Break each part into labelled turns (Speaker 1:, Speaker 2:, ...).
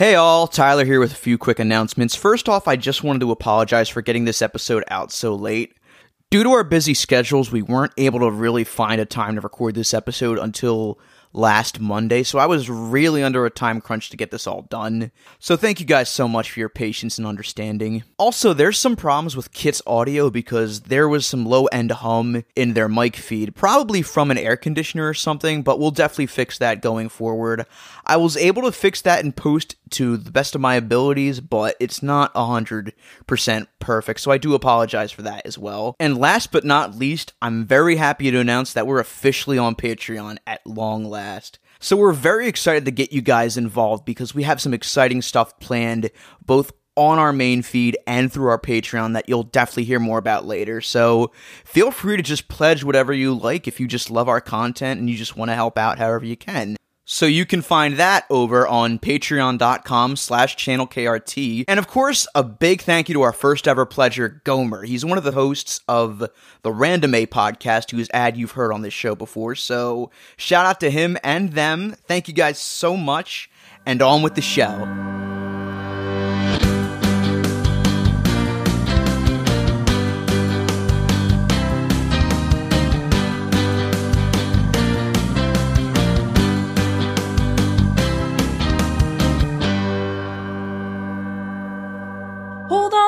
Speaker 1: Hey all, Tyler here with a few quick announcements. First off, I just wanted to apologize for getting this episode out so late. Due to our busy schedules, we weren't able to really find a time to record this episode until last Monday, so I was really under a time crunch to get this all done. So thank you guys so much for your patience and understanding. Also, there's some problems with Kit's audio because there was some low end hum in their mic feed, probably from an air conditioner or something, but we'll definitely fix that going forward. I was able to fix that in post to the best of my abilities, but it's not 100% perfect, so I do apologize for that as well. And last but not least, I'm very happy to announce that we're officially on Patreon at long last. So we're very excited to get you guys involved because we have some exciting stuff planned both on our main feed and through our Patreon that you'll definitely hear more about later. So feel free to just pledge whatever you like if you just love our content and you just want to help out however you can. So you can find that over on patreon.com slash channelkrt. And of course, a big thank you to our first ever pledger, Gomer. He's one of the hosts of the Random A podcast, whose ad you've heard on this show before. So shout out to him and them. Thank you guys so much. And on with the show.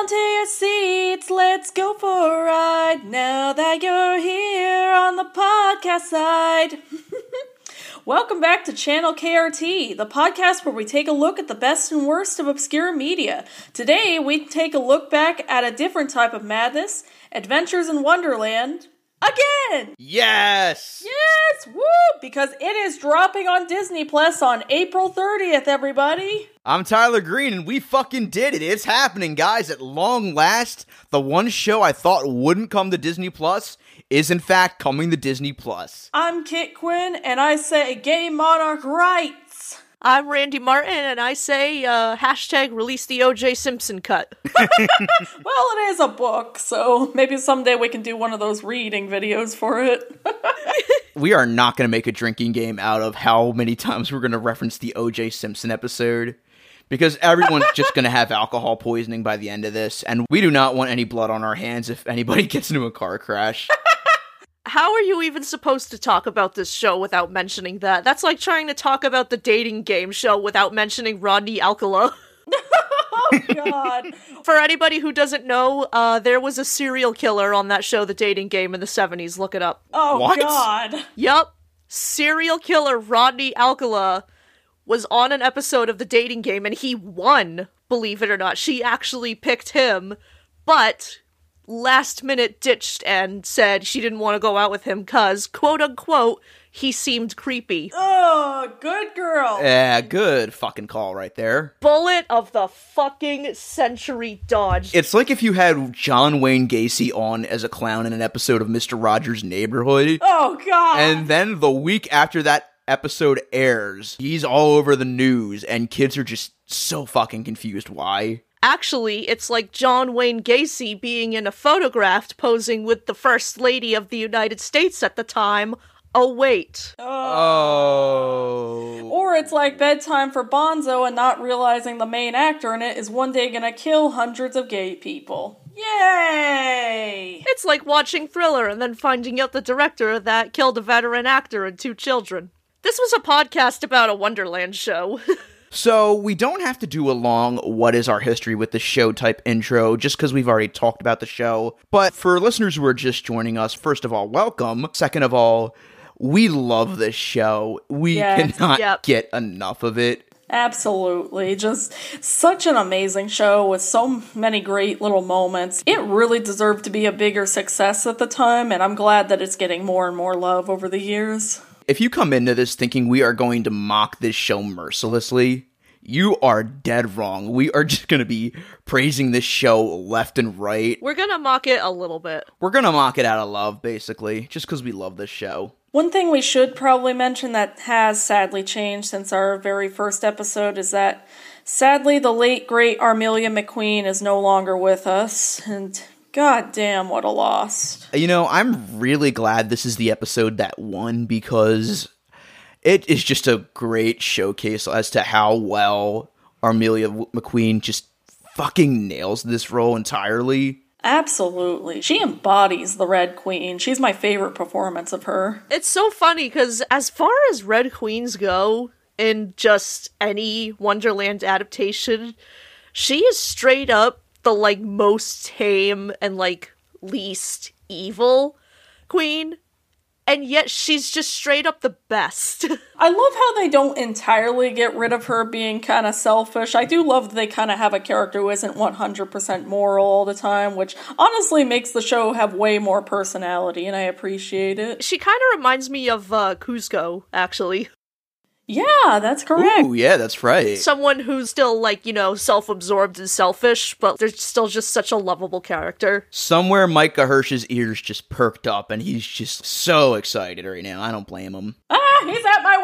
Speaker 2: To your seats, let's go for a ride now that you're here on the podcast side. Welcome back to Channel KRT, the podcast where we take a look at the best and worst of obscure media. Today, we take a look back at a different type of madness Adventures in Wonderland. Again!
Speaker 1: Yes!
Speaker 2: Yes! Woo! Because it is dropping on Disney Plus on April 30th, everybody.
Speaker 1: I'm Tyler Green, and we fucking did it. It's happening, guys. At long last, the one show I thought wouldn't come to Disney Plus is in fact coming to Disney Plus.
Speaker 2: I'm Kit Quinn, and I say gay monarch rights.
Speaker 3: I'm Randy Martin, and I say uh, hashtag release the OJ Simpson cut.
Speaker 2: Well, it is a book, so maybe someday we can do one of those reading videos for it.
Speaker 1: We are not going to make a drinking game out of how many times we're going to reference the OJ Simpson episode. Because everyone's just going to have alcohol poisoning by the end of this, and we do not want any blood on our hands if anybody gets into a car crash.
Speaker 3: How are you even supposed to talk about this show without mentioning that? That's like trying to talk about the dating game show without mentioning Rodney Alcala.
Speaker 2: oh, God.
Speaker 3: For anybody who doesn't know, uh, there was a serial killer on that show, The Dating Game, in the 70s. Look it up.
Speaker 2: Oh,
Speaker 1: What?
Speaker 2: God.
Speaker 3: Yep. Serial killer Rodney Alcala was on an episode of The Dating Game and he won, believe it or not. She actually picked him, but last minute ditched and said she didn't want to go out with him because, quote unquote, he seemed creepy.
Speaker 2: Oh, good girl.
Speaker 1: yeah, good fucking call right there.
Speaker 3: Bullet of the fucking century dodged.
Speaker 1: It's like if you had John Wayne Gacy on as a clown in an episode of Mr. Rogers' Neighborhood.
Speaker 2: Oh, God.
Speaker 1: And then the week after that episode airs, he's all over the news, and kids are just so fucking confused why.
Speaker 3: Actually, it's like John Wayne Gacy being in a photograph posing with the First Lady of the United States at the time. Oh, wait.
Speaker 1: Oh.
Speaker 2: Or it's like bedtime for Bonzo and not realizing the main actor in it is one day gonna kill hundreds of gay people. Yay!
Speaker 3: It's like watching Thriller and then finding out the director of that killed a veteran actor and two children. This was a podcast about a Wonderland show.
Speaker 1: So, we don't have to do a long what is our history with the show type intro just because we've already talked about the show. But for listeners who are just joining us, first of all, welcome. Second of all, we love this show. We
Speaker 2: Yes.
Speaker 1: cannot
Speaker 3: Yep.
Speaker 1: get enough of it.
Speaker 2: Absolutely. Just such an amazing show with so many great little moments. It really deserved to be a bigger success at the time, and I'm glad that it's getting more and more love over the years.
Speaker 1: If you come into this thinking we are going to mock this show mercilessly, you are dead wrong. We are just going to be praising this show left and right.
Speaker 3: We're gonna mock it a little bit.
Speaker 1: We're going to mock it out of love, basically, just because we love this show.
Speaker 2: One thing we should probably mention that has sadly changed since our very first episode is that sadly the late great Armelia McQueen is no longer with us, and god damn, what a loss.
Speaker 1: You know, I'm really glad this is the episode that won because it is just a great showcase as to how well Armelia McQueen just fucking nails this role entirely.
Speaker 2: Absolutely. She embodies the Red Queen. She's my favorite performance of her.
Speaker 3: It's so funny because as far as Red Queens go in just any Wonderland adaptation, she is straight up the like most tame and like least evil queen and yet she's just straight up the best.
Speaker 2: I love how they don't entirely get rid of her being kind of selfish. I do love that they kind of have a character who isn't 100% moral all the time, which honestly makes the show have way more personality, and I appreciate it.
Speaker 3: she kind of reminds me of uh, Kuzco, actually.
Speaker 2: Yeah, that's correct.
Speaker 1: Ooh, yeah, that's right.
Speaker 3: Someone who's still, like, you know, self absorbed and selfish, but they're still just such a lovable character.
Speaker 1: Somewhere Micah Hirsch's ears just perked up and he's just so excited right now. I don't blame him.
Speaker 2: Ah, he's at my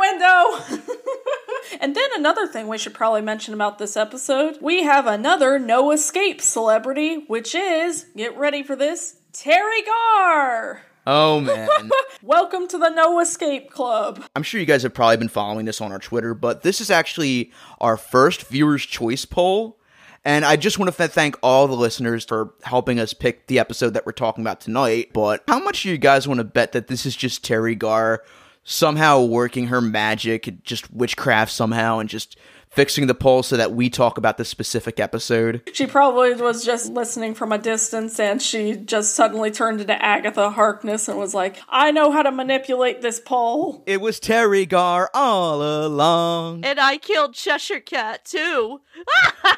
Speaker 2: window! and then another thing we should probably mention about this episode we have another no escape celebrity, which is, get ready for this, Teri Garr!
Speaker 1: Oh man.
Speaker 2: Welcome to the No Escape Club.
Speaker 1: I'm sure you guys have probably been following this on our Twitter, but this is actually our first viewers' choice poll. And I just want to thank all the listeners for helping us pick the episode that we're talking about tonight. But how much do you guys want to bet that this is just Teri Garr somehow working her magic, just witchcraft somehow, and just fixing the poll so that we talk about this specific episode?
Speaker 2: She probably was just listening from a distance and she just suddenly turned into Agatha Harkness and was like, I know how to manipulate this poll.
Speaker 1: It was Teri Garr all along.
Speaker 3: And I killed Cheshire Cat, too.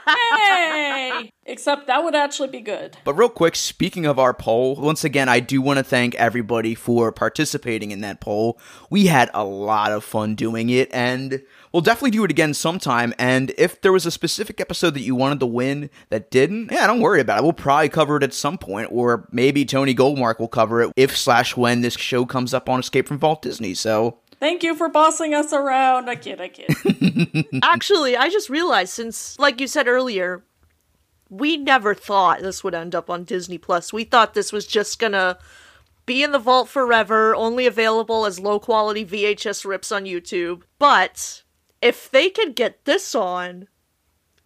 Speaker 2: Hey! Except that would actually be good.
Speaker 1: But real quick, speaking of our poll, once again, I do want to thank everybody for participating in that poll. We had a lot of fun doing it, and we'll definitely do it again sometime. And if there was a specific episode that you wanted to win that didn't, yeah, don't worry about it. We'll probably cover it at some point, or maybe Tony Goldmark will cover it if slash when this show comes up on Escape from Vault Disney. So
Speaker 2: Thank you for bossing us around. I kid, I kid.
Speaker 3: Actually, I just realized since, like you said earlier, we never thought this would end up on Disney Plus. We thought this was just gonna be in the vault forever, only available as low quality VHS rips on YouTube. But if they can get this on,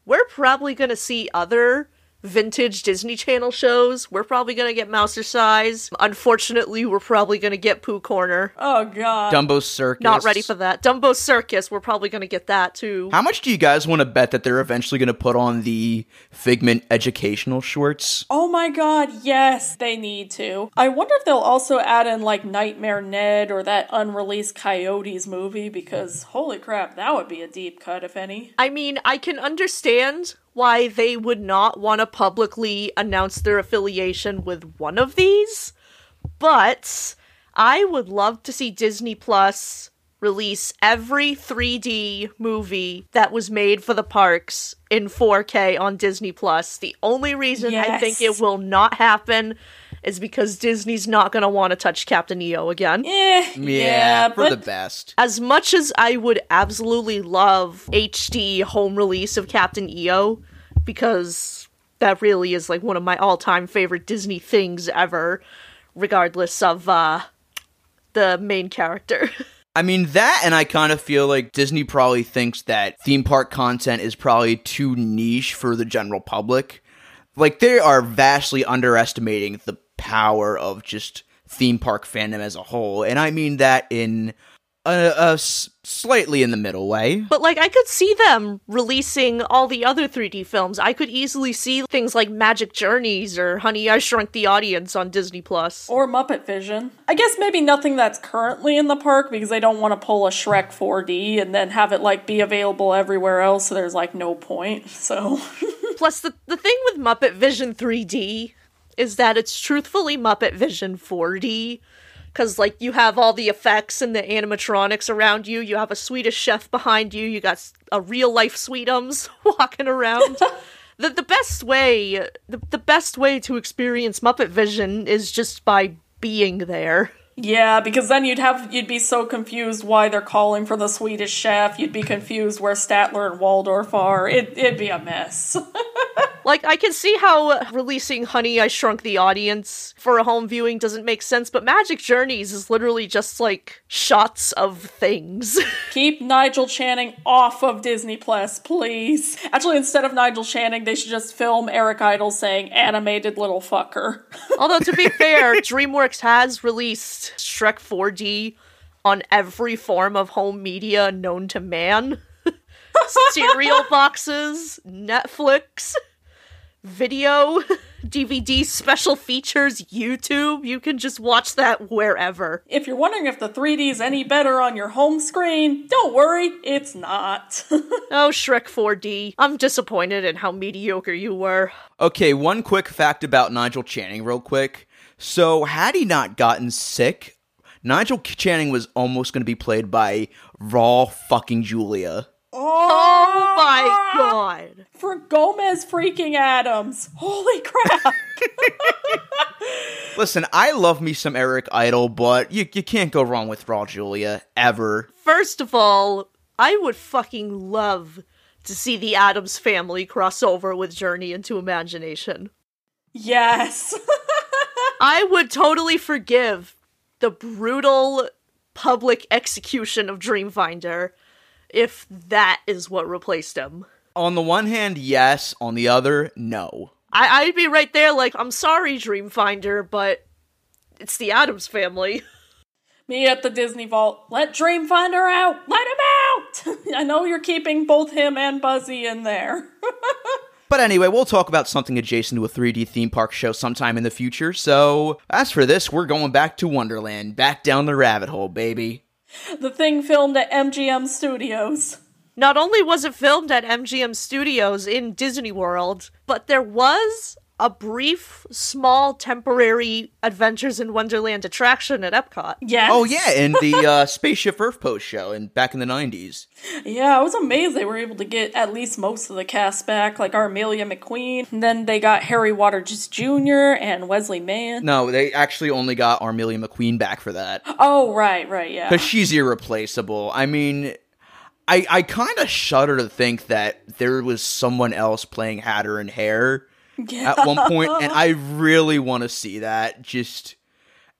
Speaker 3: we're probably gonna see other vintage Disney Channel shows. We're probably gonna get Mousercise. Unfortunately, we're probably gonna get Pooh Corner.
Speaker 2: oh, God.
Speaker 1: Dumbo Circus.
Speaker 3: Not ready for that. Dumbo Circus, we're probably gonna get that too.
Speaker 1: How much do you guys want to bet that they're eventually going to put on the Figment educational shorts?
Speaker 2: Oh my god, yes, they need to. I wonder if they'll also add in like Nightmare Ned or that unreleased Coyotes movie because holy crap, that would be a deep cut, if any.
Speaker 3: I mean, I can understand why they would not want to publicly announce their affiliation with one of these, but I would love to see Disney Plus release every 3D movie that was made for the parks in 4K on Disney Plus. The only reason I think it will not happen is because Disney's not going to want to touch Captain EO again.
Speaker 2: Eh, yeah,
Speaker 1: for
Speaker 2: but
Speaker 1: the best.
Speaker 3: as much as I would absolutely love HD home release of Captain EO, because that really is like one of my all time favorite Disney things ever, regardless of uh the main character.
Speaker 1: I mean, that, and I kind of feel like Disney probably thinks that theme park content is probably too niche for the general public. Like, they are vastly underestimating the power of just theme park fandom as a whole. And I mean that in a, a s- slightly in the middle way.
Speaker 3: but like I could see them releasing all the other 3D films. I could easily see things like Magic Journeys or Honey I Shrunk the Audience on Disney Plus.
Speaker 2: or Muppet Vision. I guess maybe nothing that's currently in the park because they don't want to pull a Shrek 4D and then have it like be available everywhere else, so there's like no point. So
Speaker 3: Plus, the, the thing with Muppet Vision 3D is that it's truthfully Muppet Vision 4D. Because, like, you have all the effects and the animatronics around you. You have a Swedish chef behind you. You got a real life Sweetums walking around. the, the best way, the, the best way to experience Muppet Vision is just by being there.
Speaker 2: Yeah, because then you'd have you'd be so confused why they're calling for the Swedish chef. You'd be confused where Statler and Waldorf are. It it'd be a mess.
Speaker 3: Like, I can see how releasing Honey, I Shrunk the Audience for a home viewing doesn't make sense, but Magic Journeys is literally just like shots of things.
Speaker 2: Keep Nigel Channing off of Disney Plus, please. Actually, instead of Nigel Channing, they should just film Eric Idle saying animated little fucker.
Speaker 3: Although, to be fair, DreamWorks has released Shrek 4D on every form of home media known to man. Cereal boxes, Netflix, video, DVD special features, YouTube. You can just watch that wherever.
Speaker 2: If you're wondering if the 3D is any better on your home screen, don't worry, it's not.
Speaker 3: oh, Shrek 4D. I'm disappointed in how mediocre you were.
Speaker 1: Okay, one quick fact about Nigel Channing, real quick. So, had he not gotten sick, Nigel Channing was almost going to be played by Raul fucking Julia.
Speaker 3: Oh, oh my god.
Speaker 2: For Gomez freaking Addams. Holy crap.
Speaker 1: Listen, I love me some Eric Idle, but you, you can't go wrong with Raul Julia, ever.
Speaker 3: First of all, I would fucking love to see the Addams family cross over with Journey into Imagination.
Speaker 2: Yes.
Speaker 3: I would totally forgive the brutal public execution of Dreamfinder if that is what replaced him.
Speaker 1: On the one hand, yes. On the other, no.
Speaker 3: I- I'd be right there like, I'm sorry, Dreamfinder, but it's the Addams family.
Speaker 2: Me at the Disney Vault. Let Dreamfinder out! Let him out! I know you're keeping both him and Buzzy in there.
Speaker 1: But anyway, we'll talk about something adjacent to a 3D theme park show sometime in the future. So, as for this, we're going back to Wonderland, back down the rabbit hole, baby.
Speaker 2: The thing filmed at MGM Studios.
Speaker 3: Not only was it filmed at MGM Studios in Disney World, but there was a brief, small, temporary Adventures in Wonderland attraction at Epcot.
Speaker 2: Yes.
Speaker 1: Oh yeah, in the uh, Spaceship Earth post show, and back in the '90s.
Speaker 2: Yeah, I was amazed they were able to get at least most of the cast back, like Armelia McQueen. And then they got Harry Waters Jr. and Wesley Mann.
Speaker 1: No, they actually only got Armelia McQueen back for that
Speaker 2: Oh, right, right, yeah.
Speaker 1: because she's irreplaceable. I mean, I I kind of shudder to think that there was someone else playing Hatter and Hare
Speaker 2: yeah.
Speaker 1: at one point, and I really want to see that just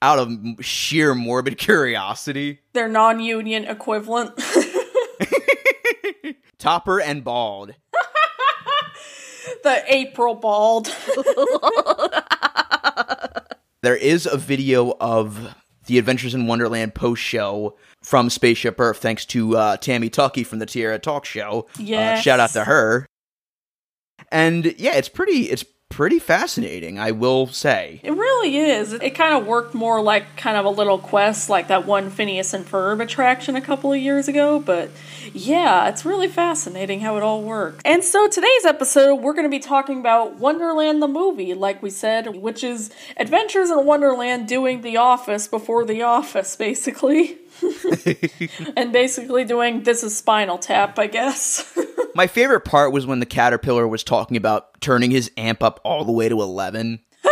Speaker 1: out of sheer morbid curiosity.
Speaker 2: Their non union equivalent.
Speaker 1: Topper and bald.
Speaker 2: the April bald.
Speaker 1: there is a video of the Adventures in Wonderland post show from Spaceship Earth, thanks to uh, Tammy Tucky from the Tierra Talk Show. Uh, shout out to her. And yeah, it's pretty. It's pretty fascinating, I will say.
Speaker 2: It really is. It kind of worked more like kind of a little quest, like that one Phineas and Ferb attraction a couple of years ago. But yeah, it's really fascinating how it all works. And so today's episode, we're going to be talking about Wonderland the movie, like we said, which is Adventures in Wonderland doing The Office before The Office, basically. and basically doing This is Spinal Tap, I guess.
Speaker 1: My favorite part was when the caterpillar was talking about turning his amp up all the way to 11.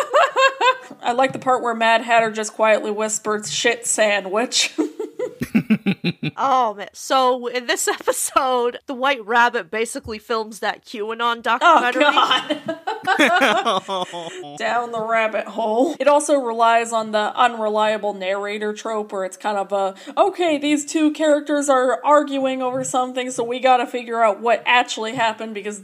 Speaker 2: I like the part where Mad Hatter just quietly whispers, shit sandwich.
Speaker 3: Oh man. So in this episode, the White Rabbit basically films that QAnon
Speaker 2: Oh
Speaker 3: documentary.
Speaker 2: god. Down the rabbit hole. It also relies on the unreliable narrator trope where it's kind of a okay, these two characters are arguing over something, so we gotta figure out what actually happened because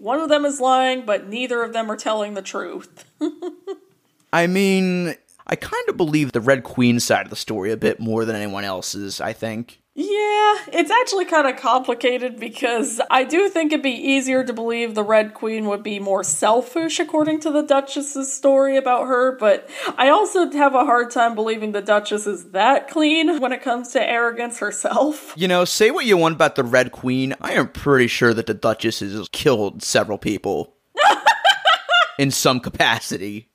Speaker 2: one of them is lying, but neither of them are telling the truth.
Speaker 1: I mean, I kind of believe the Red Queen side of the story a bit more than anyone else's, I think.
Speaker 2: Yeah, it's actually kind of complicated because I do think it'd be easier to believe the Red Queen would be more selfish, according to the Duchess's story about her, but I also have a hard time believing the Duchess is that clean when it comes to arrogance herself.
Speaker 1: You know, say what you want about the Red Queen, I am pretty sure that the Duchess has killed several people. in some capacity.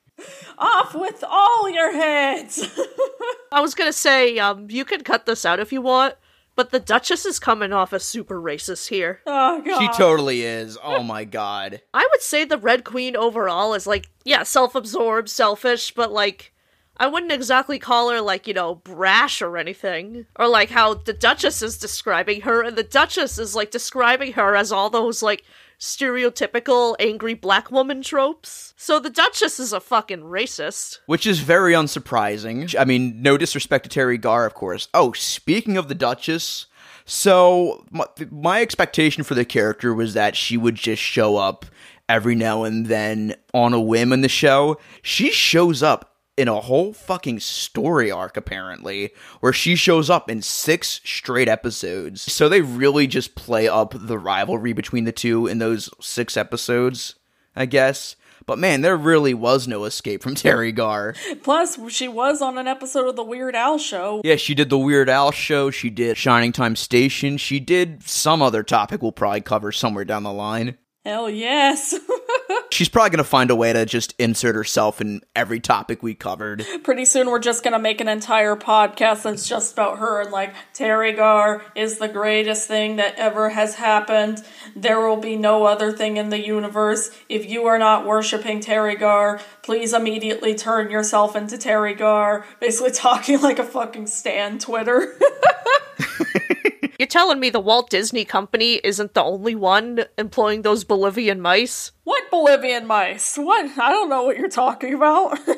Speaker 2: Off with all your heads!
Speaker 3: I was gonna say, um, you can cut this out if you want, but the Duchess is coming off as super racist here.
Speaker 2: oh god.
Speaker 1: She totally is. Oh my god.
Speaker 3: I would say the Red Queen overall is like, yeah, self absorbed, selfish, but like, I wouldn't exactly call her like, you know, brash or anything. Or like how the Duchess is describing her, and the Duchess is like describing her as all those like stereotypical angry black woman tropes. So the Duchess is a fucking racist.
Speaker 1: Which is very unsurprising. I mean, no disrespect to Teri Garr, of course. Oh, speaking of the Duchess, so my, my expectation for the character was that she would just show up every now and then on a whim in the show. She shows up in a whole fucking story arc apparently where she shows up in six straight episodes. So they really just play up the rivalry between the two in those six episodes i guess. But man there really was no escape from Teri Garr
Speaker 2: Plus, she was on an episode of the Weird Al show.
Speaker 1: yeah she did the weird al show. She did shining time station. She did some other topic we'll probably cover somewhere down the line
Speaker 2: Hell yes.
Speaker 1: she's probably gonna find a way to just insert herself in every topic we covered
Speaker 2: Pretty soon, we're just gonna make an entire podcast that's just about her and like Teri Garr is the greatest thing that ever has happened. There will be no other thing in the universe. If you are not worshiping Teri Garr, please immediately turn yourself into Teri Garr. Basically, talking like a fucking Stan Twitter.
Speaker 3: You're telling me the Walt Disney Company isn't the only one employing those Bolivian mice?
Speaker 2: what Bolivian mice? What? I don't know what you're talking about.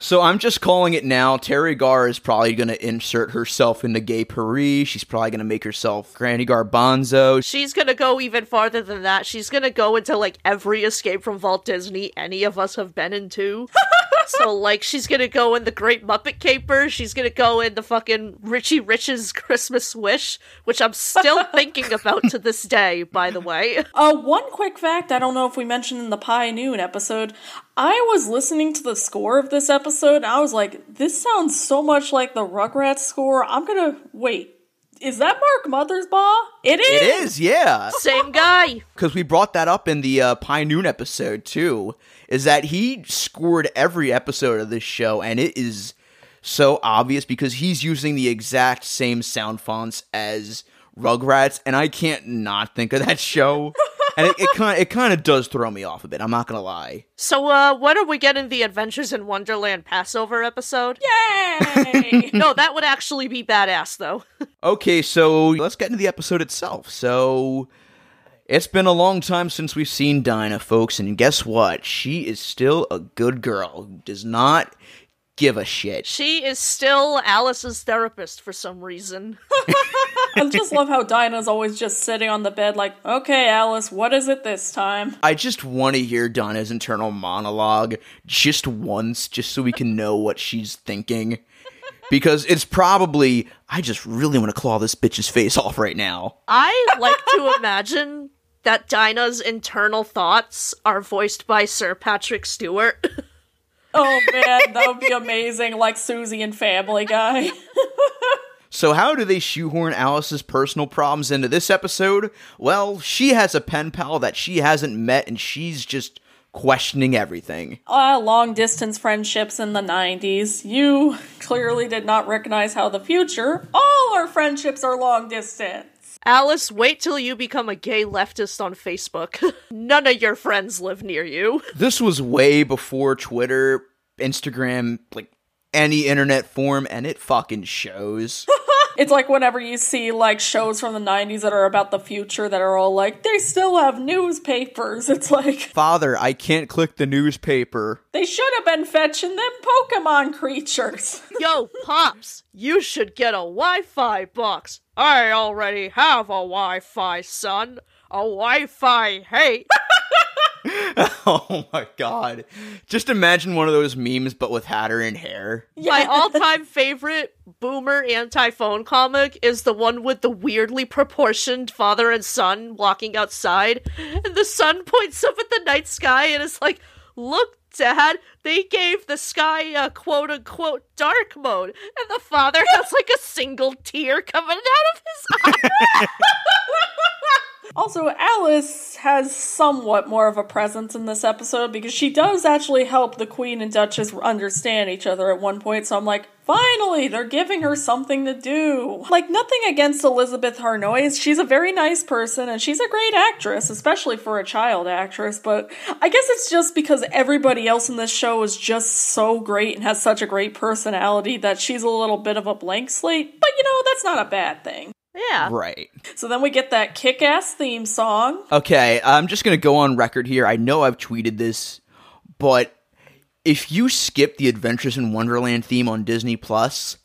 Speaker 1: So I'm just calling it now. Teri Garr is probably going to insert herself into Gay Paris. She's probably going to make herself Granny Garbanzo.
Speaker 3: She's gonna go even farther than that. She's gonna go into like every escape from Vault Disney any of us have been into. so like she's gonna go in the Great Muppet Caper. She's gonna go in the fucking Richie Rich's Christmas Wish, which I'm still thinking about to this day. By the way,
Speaker 2: Uh, one quick fact I don't know if we mentioned in the Pie Noon episode. I was listening to the score of this episode and I was like, this sounds so much like the Rugrats score. I'm gonna wait. Is that Mark Mothersbaugh? It is.
Speaker 1: It is, yeah.
Speaker 3: same guy.
Speaker 1: Because we brought that up in the uh, Pie Noon episode, too. Is that he scored every episode of this show, and it is so obvious because he's using the exact same sound fonts as Rugrats, and I can't not think of that show. and it, it kind it kind of does throw me off a bit. I'm not gonna lie.
Speaker 3: So uh, when are we getting the Adventures in Wonderland Passover episode?
Speaker 2: Yay!
Speaker 3: No, that would actually be badass though.
Speaker 1: Okay, so let's get into the episode itself. So it's been a long time since we've seen Dinah, folks, and guess what? She is still a good girl who does not give a shit.
Speaker 3: She is still Alice's therapist for some reason.
Speaker 2: I just love how Dinah's always just sitting on the bed, like, okay, Alice, what is it this time?
Speaker 1: I just want to hear Dinah's internal monologue just once, just so we can know what she's thinking. Because it's probably, I just really want to claw this bitch's face off right now.
Speaker 3: I like to imagine that Dinah's internal thoughts are voiced by Sir Patrick Stewart.
Speaker 2: Oh man, that would be amazing, like Susie and Family Guy.
Speaker 1: So, how do they shoehorn Alice's personal problems into this episode? Well, she has a pen pal that she hasn't met, and she's just questioning everything.
Speaker 2: Uh, long distance friendships in the 90s. You clearly did not recognize how the future, all our friendships are long distance.
Speaker 3: Alice, wait till you become a gay leftist on Facebook. None of your friends live near you.
Speaker 1: This was way before Twitter, Instagram, like any internet form, and it fucking shows.
Speaker 2: It's like whenever you see like shows from the 90s that are about the future that are all like, they still have newspapers. It's like,
Speaker 1: Father, I can't click the newspaper.
Speaker 2: they should have been fetching them Pokemon creatures.
Speaker 3: Yo, Pops, you should get a Wi Fi box. I already have a Wi Fi, son. A Wi Fi, hey.
Speaker 1: Oh my god. Just imagine one of those memes, but with Hatter and Hare.
Speaker 3: My all time favorite boomer anti phone comic is the one with the weirdly proportioned father and son walking outside. And the son points up at the night sky and is like, Look, Dad, they gave the sky a quote unquote dark mode. And the father has like a single tear coming out of his eye.
Speaker 2: Also, Alice has somewhat more of a presence in this episode because she does actually help the Queen and Duchess understand each other at one point. So I'm like, finally, they're giving her something to do. Like, nothing against Elizabeth Harnois. She's a very nice person and she's a great actress, especially for a child actress. But I guess it's just because everybody else in this show is just so great and has such a great personality that she's a little bit of a blank slate. But you know, that's not a bad thing.
Speaker 3: Yeah.
Speaker 1: Right.
Speaker 2: So then we get that kick ass theme song.
Speaker 1: Okay, I'm just gonna go on record here. I know I've tweeted this, but if you skip the Adventures in Wonderland theme on Disney Plus,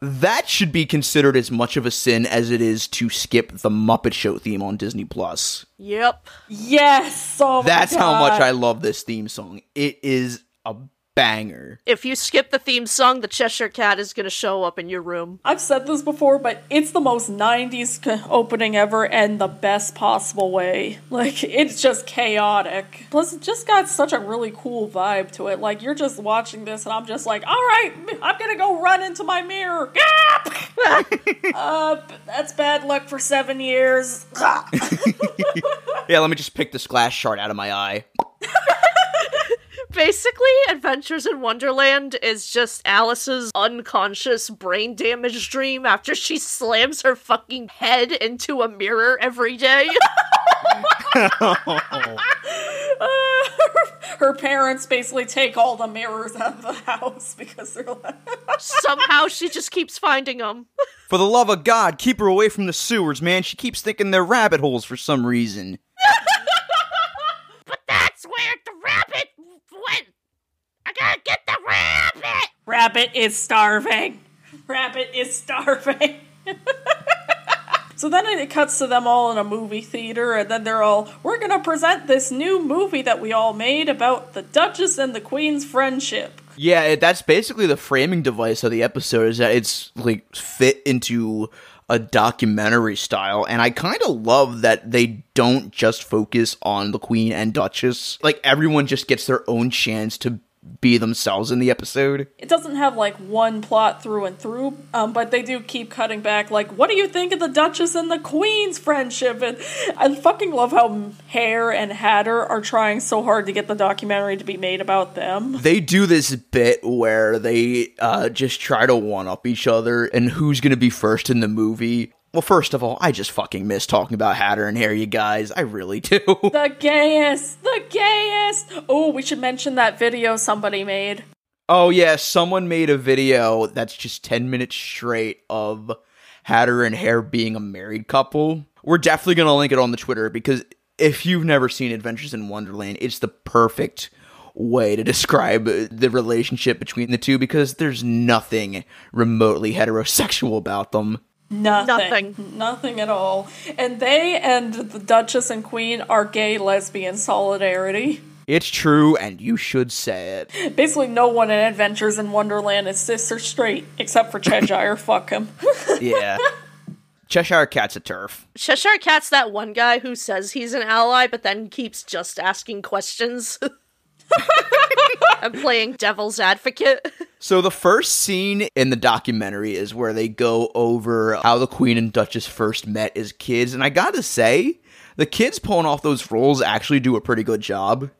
Speaker 1: that should be considered as much of a sin as it is to skip the Muppet Show theme on Disney Plus.
Speaker 3: Yep.
Speaker 2: Yes. Oh
Speaker 1: That's how much I love this theme song. It is a banger.
Speaker 3: If you skip the theme song, the Cheshire Cat is gonna show up in your room.
Speaker 2: I've said this before, but it's the most 90s opening ever and the best possible way. Like, it's just chaotic. Plus, it just got such a really cool vibe to it. Like, you're just watching this, and I'm just like, all right, I'm gonna go run into my mirror. Gap! uh, that's bad luck for seven years.
Speaker 1: Yeah, let me just pick this glass shard out of my eye.
Speaker 3: Basically, Adventures in Wonderland is just Alice's unconscious brain damage dream after she slams her fucking head into a mirror every day.
Speaker 2: Her parents basically take all the mirrors out of the house because they're like,
Speaker 3: Somehow she just keeps finding them.
Speaker 1: For the love of God, keep her away from the sewers, man. She keeps thinking they're rabbit holes for some reason.
Speaker 3: But that's where the rabbit went. I gotta get the rabbit.
Speaker 2: Is starving. Rabbit is starving. so then it cuts to them all in a movie theater, and then they're all, we're gonna present this new movie that we all made about the Duchess and the Queen's friendship.
Speaker 1: Yeah, it, that's basically the framing device of the episode is that it's like fit into a documentary style and I kind of love that they don't just focus on the queen and duchess. Like everyone just gets their own chance to be themselves in the episode.
Speaker 2: It doesn't have like one plot through and through, um, but they do keep cutting back. Like, what do you think of the Duchess and the Queen's friendship? And I fucking love how Hare and Hatter are trying so hard to get the documentary to be made about them.
Speaker 1: They do this bit where they uh, just try to one up each other and who's going to be first in the movie. Well, first of all, I just fucking miss talking about Hatter and Hare, you guys. I really do.
Speaker 2: The gayest, the gayest. Oh, we should mention that video somebody made.
Speaker 1: Oh yeah, someone made a video that's just 10 minutes straight of Hatter and Hare being a married couple. We're definitely going to link it on the Twitter because if you've never seen Adventures in Wonderland, it's the perfect way to describe the relationship between the two because there's nothing remotely heterosexual about them.
Speaker 2: Nothing.
Speaker 3: Nothing.
Speaker 2: Nothing at all. And they and the Duchess and Queen are gay lesbian solidarity.
Speaker 1: It's true and you should say it.
Speaker 2: Basically, no one in Adventures in Wonderland is cis or straight, except for Cheshire. Fuck him.
Speaker 1: Yeah. Cheshire Cat's a turf.
Speaker 3: Cheshire Cat's that one guy who says he's an ally, but then keeps just asking questions. I'm playing devil's advocate.
Speaker 1: So the first scene in the documentary is where they go over how the Queen and Duchess first met as kids, and I gotta say, the kids pulling off those roles actually do a pretty good job.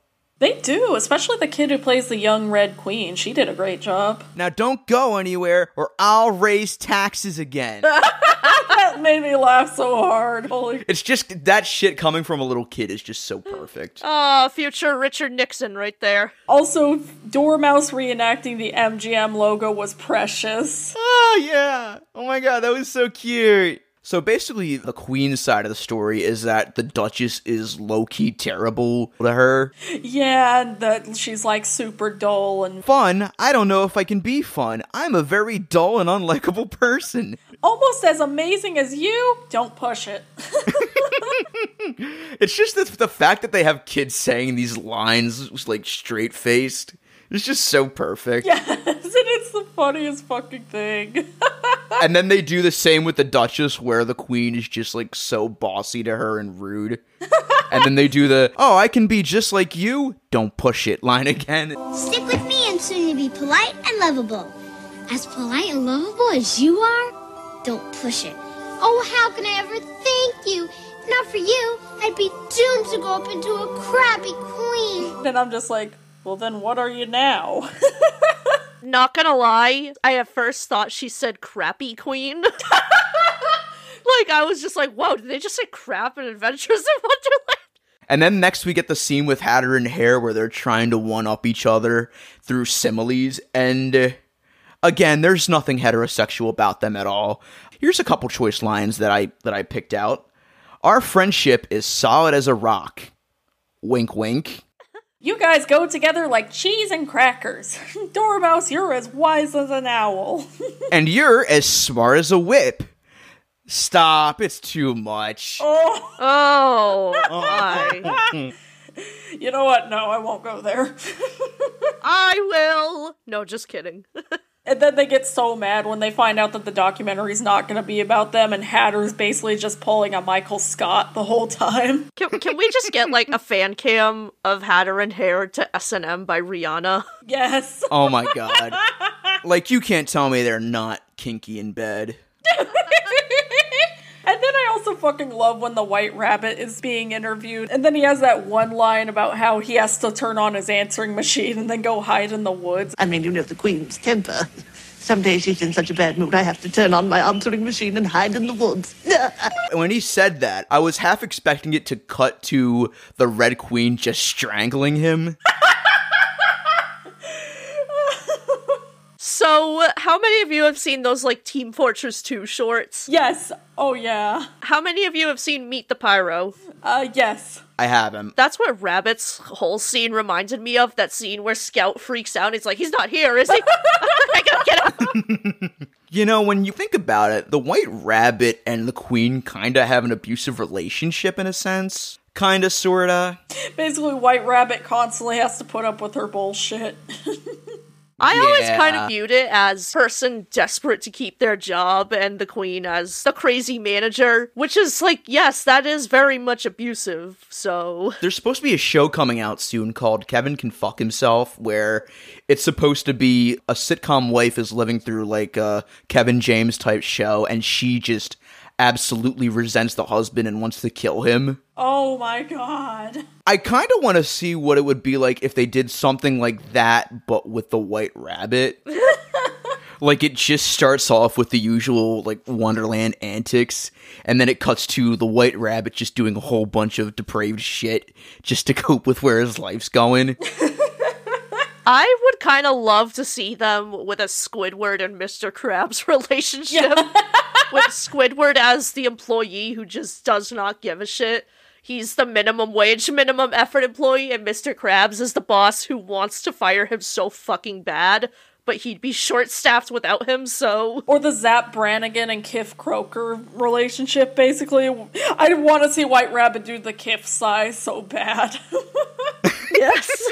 Speaker 2: They do, especially the kid who plays the young Red Queen. She did a great job.
Speaker 1: Now don't go anywhere or I'll raise taxes again.
Speaker 2: That made me laugh so hard. Holy.
Speaker 1: it's just that shit coming from a little kid is just so perfect.
Speaker 3: Oh, future Richard Nixon right there.
Speaker 2: Also, Dormouse reenacting the MGM logo was precious.
Speaker 1: Oh yeah. Oh my god, that was so cute. So basically, the queen's side of the story is that the Duchess is low key terrible to her.
Speaker 2: Yeah, that she's like super dull and
Speaker 1: Fun? I don't know if I can be fun. I'm a very dull and unlikable person.
Speaker 2: almost as amazing as you. Don't push it.
Speaker 1: It's just the, the fact that they have kids saying these lines like straight faced. It's just so perfect.
Speaker 2: yes, and it's the funniest fucking thing.
Speaker 1: And then they do the same with the Duchess, where the Queen is just like so bossy to her and rude. and then they do the, oh, I can be just like you, don't push it line again.
Speaker 4: Stick with me and soon you'll be polite and lovable. As polite and lovable as you are, don't push it. Oh, how can I ever thank you? Not for you, I'd be doomed to go up into a crabby queen.
Speaker 2: and I'm just like, well, then what are you now?
Speaker 3: Not gonna lie, I at first thought she said crappy queen. like, I was just like, whoa, did they just say crap in Adventures in Wonderland?
Speaker 1: And then next we get the scene with Hatter and Hare where they're trying to one up each other through similes. And uh, Again, there's nothing heterosexual about them at all. Here's a couple choice lines that I that I picked out. Our friendship is solid as a rock. Wink wink.
Speaker 2: You guys go together like cheese and crackers. Dormouse, you're as wise as an owl.
Speaker 1: And you're as smart as a whip. Stop, it's too much.
Speaker 2: oh,
Speaker 3: Oh my.
Speaker 2: you know what? No, I won't go there.
Speaker 3: I will. No, just kidding.
Speaker 2: And then they get so mad when they find out that the documentary's not going to be about them, and Hatter's basically just pulling a Michael Scott the whole time.
Speaker 3: Can, can we just get like a fan cam of Hatter and Hare to S&M by Rihanna?
Speaker 2: Yes.
Speaker 1: Oh my god. Like you can't tell me they're not kinky in bed.
Speaker 2: And then I also fucking love when the White Rabbit is being interviewed, and then he has that one line about how he has to turn on his answering machine and then go hide in the woods.
Speaker 5: I mean, you know the Queen's temper. Some days she's in such a bad mood, I have to turn on my answering machine and hide in the woods.
Speaker 1: When he said that, I was half expecting it to cut to the Red Queen just strangling him.
Speaker 3: So, how many of you have seen those like Team Fortress 2 shorts?
Speaker 2: Yes. Oh, yeah.
Speaker 3: How many of you have seen Meet the Pyro?
Speaker 2: Uh, yes.
Speaker 1: I have him.
Speaker 3: That's what Rabbit's whole scene reminded me of. That scene where Scout freaks out. He's like, he's not here, is he? I gotta get him.
Speaker 1: You know, when you think about it, the White Rabbit and the Queen kind of have an abusive relationship in a sense. Kinda, sorta.
Speaker 2: Basically, White Rabbit constantly has to put up with her bullshit.
Speaker 3: I always kind of viewed it as person desperate to keep their job and the queen as the crazy manager, which is like, yes, that is very much abusive. So,
Speaker 1: There's supposed to be a show coming out soon called Kevin Can Fuck Himself, where it's supposed to be a sitcom wife is living through like a Kevin James type show, and she just absolutely resents the husband and wants to kill him.
Speaker 2: oh my god.
Speaker 1: I kind of want to see what it would be like if they did something like that, but with the White Rabbit. like it just starts off with the usual like Wonderland antics, and then it cuts to the White Rabbit just doing a whole bunch of depraved shit just to cope with where his life's going.
Speaker 3: I would kind of love to see them with a Squidward and Mr. Krabs relationship. With Squidward as the employee who just does not give a shit. He's the minimum wage, minimum effort employee, and Mr. Krabs is the boss who wants to fire him so fucking bad, but he'd be short staffed without him, so.
Speaker 2: Or the Zapp Brannigan and Kif Kroker relationship, basically. I want to see White Rabbit do the Kiff size so bad.
Speaker 3: Yes.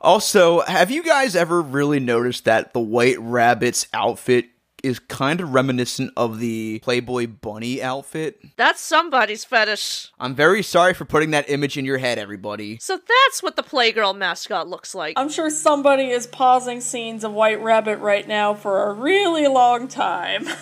Speaker 1: Also, have you guys ever really noticed that the White Rabbit's outfit is kind of reminiscent of the Playboy Bunny outfit?
Speaker 3: That's somebody's fetish.
Speaker 1: I'm very sorry for putting that image in your head, everybody.
Speaker 3: So that's what the Playgirl mascot looks like.
Speaker 2: I'm sure somebody is pausing scenes of White Rabbit right now for a really long time.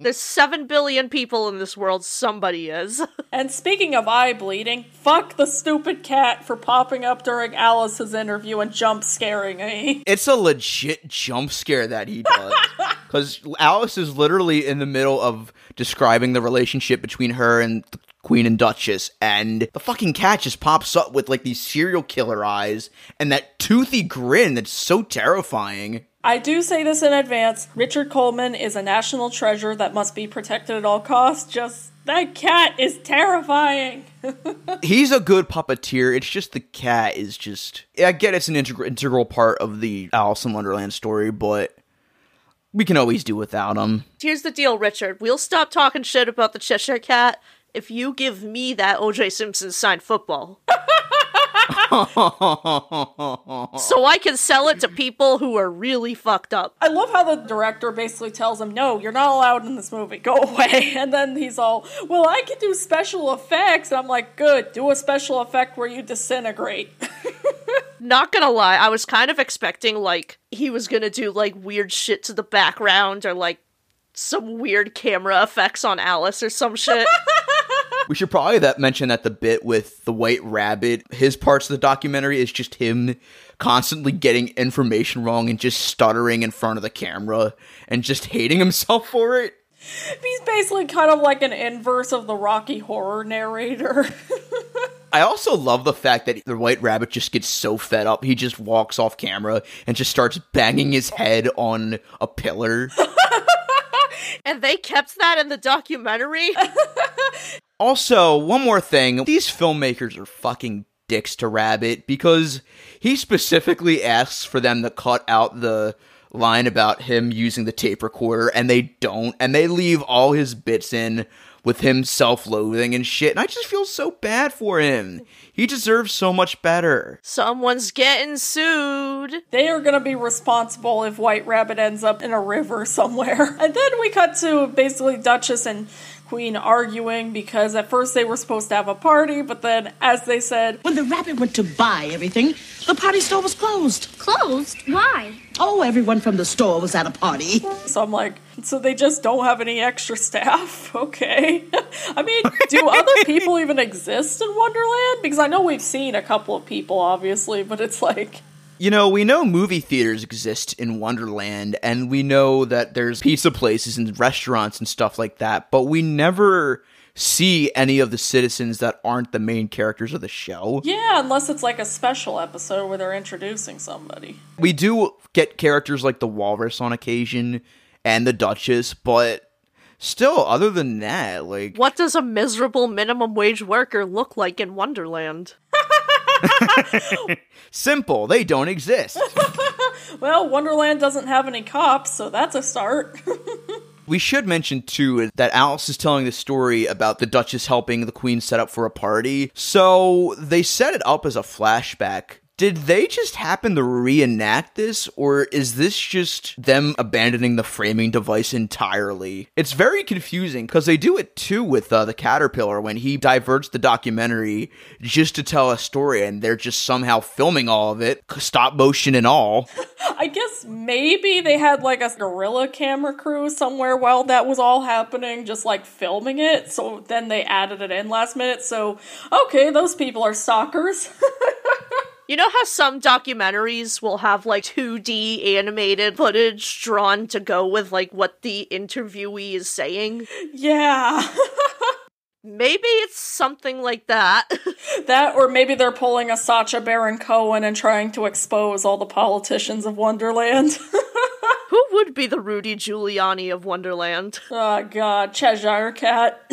Speaker 3: There's 7 billion people in this world, somebody is.
Speaker 2: and speaking of eye bleeding, fuck the stupid cat for popping up during Alice's interview and jump scaring me.
Speaker 1: It's a legit jump scare that he does. Because Alice is literally in the middle of describing the relationship between her and the Queen and Duchess, and the fucking cat just pops up with like these serial killer eyes and that toothy grin that's so terrifying.
Speaker 2: I do say this in advance Richard Coleman is a national treasure that must be protected at all costs. Just that cat is terrifying.
Speaker 1: He's a good puppeteer. It's just the cat is just. I get it's an integral integral part of the Alice in Wonderland story, but we can always do without him.
Speaker 3: Here's the deal, Richard. We'll stop talking shit about the Cheshire Cat if you give me that OJ Simpson signed football. so I can sell it to people who are really fucked up.
Speaker 2: I love how the director basically tells him, No, you're not allowed in this movie, go away. And then he's all, Well, I can do special effects. And I'm like, Good, do a special effect where you disintegrate.
Speaker 3: Not gonna lie, I was kind of expecting like he was gonna do like weird shit to the background or like some weird camera effects on Alice or some shit.
Speaker 1: We should probably that mention that the bit with the White Rabbit, his parts of the documentary is just him constantly getting information wrong and just stuttering in front of the camera and just hating himself for it.
Speaker 2: he's basically kind of like an inverse of the Rocky Horror narrator.
Speaker 1: I also love the fact that the White Rabbit just gets so fed up, he just walks off camera and just starts banging his head on a pillar.
Speaker 3: And they kept that in the documentary.
Speaker 1: Also, one more thing. These filmmakers are fucking dicks to Rabbit because he specifically asks for them to cut out the line about him using the tape recorder and they don't and they leave all his bits in with him self-loathing and shit and I just feel so bad for him. He deserves so much better.
Speaker 3: Someone's getting sued.
Speaker 2: They are going to be responsible if White Rabbit ends up in a river somewhere. And then we cut to basically Duchess and Queen arguing because at first they were supposed to have a party, but then, as they said,
Speaker 5: When the rabbit went to buy everything, the party store was closed.
Speaker 4: Closed? Why?
Speaker 5: Oh, everyone from the store was at a party.
Speaker 2: so I'm like, so they just don't have any extra staff? Okay. I mean, do other people even exist in Wonderland? Because I know we've seen a couple of people, obviously, but it's like,
Speaker 1: You know, we know movie theaters exist in Wonderland, and we know that there's pizza places and restaurants and stuff like that, but we never see any of the citizens that aren't the main characters of the show.
Speaker 2: yeah, unless it's like a special episode where they're introducing somebody.
Speaker 1: We do get characters like the Walrus on occasion and the Duchess, but still, other than that, like.
Speaker 3: What does a miserable minimum wage worker look like in Wonderland?
Speaker 1: Simple, they don't exist.
Speaker 2: Well, Wonderland doesn't have any cops, so that's a start.
Speaker 1: We should mention too that Alice is telling the story about the Duchess helping the Queen set up for a party. So they set it up as a flashback. Did they just happen to reenact this, or is this just them abandoning the framing device entirely? It's very confusing because they do it too with uh, the Caterpillar when he diverts the documentary just to tell a story, and they're just somehow filming all of it, stop motion and all.
Speaker 2: I guess maybe they had like a gorilla camera crew somewhere while that was all happening, just like filming it. So then they added it in last minute. So, okay, those people are stalkers.
Speaker 3: You know how some documentaries will have like 2D animated footage drawn to go with like what the interviewee is saying?
Speaker 2: yeah.
Speaker 3: Maybe it's something like that.
Speaker 2: that, or maybe they're pulling a Sacha Baron Cohen and trying to expose all the politicians of Wonderland.
Speaker 3: Who would be the Rudy Giuliani of Wonderland?
Speaker 2: oh, God. Cheshire Cat.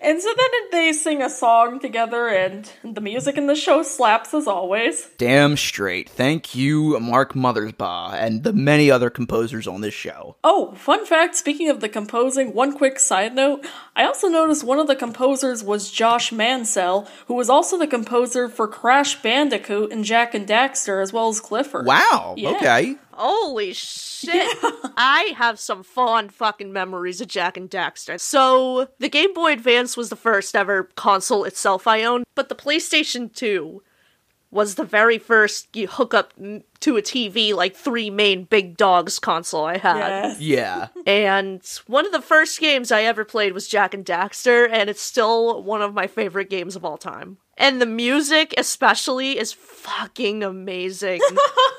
Speaker 2: And so then they sing a song together, and the music in the show slaps as always.
Speaker 1: Damn straight. Thank you, Mark Mothersbaugh, and the many other composers on this show.
Speaker 2: Oh, fun fact speaking of the composing, one quick side note. I also noticed one of the composers was Josh Mancell, who was also the composer for Crash Bandicoot and Jak and Daxter, as well as Clifford.
Speaker 1: Wow,
Speaker 2: Yeah.
Speaker 1: okay.
Speaker 3: Holy shit. I have some fond fucking memories of Jak and Daxter. So, the Game Boy Advance was the first ever console itself I owned, but the PlayStation 2 was the very first you hook up to a TV like three main big dogs console I had.
Speaker 2: Yes.
Speaker 1: Yeah.
Speaker 3: And one of the first games I ever played was Jak and Daxter, and it's still one of my favorite games of all time. And the music, especially, is fucking amazing.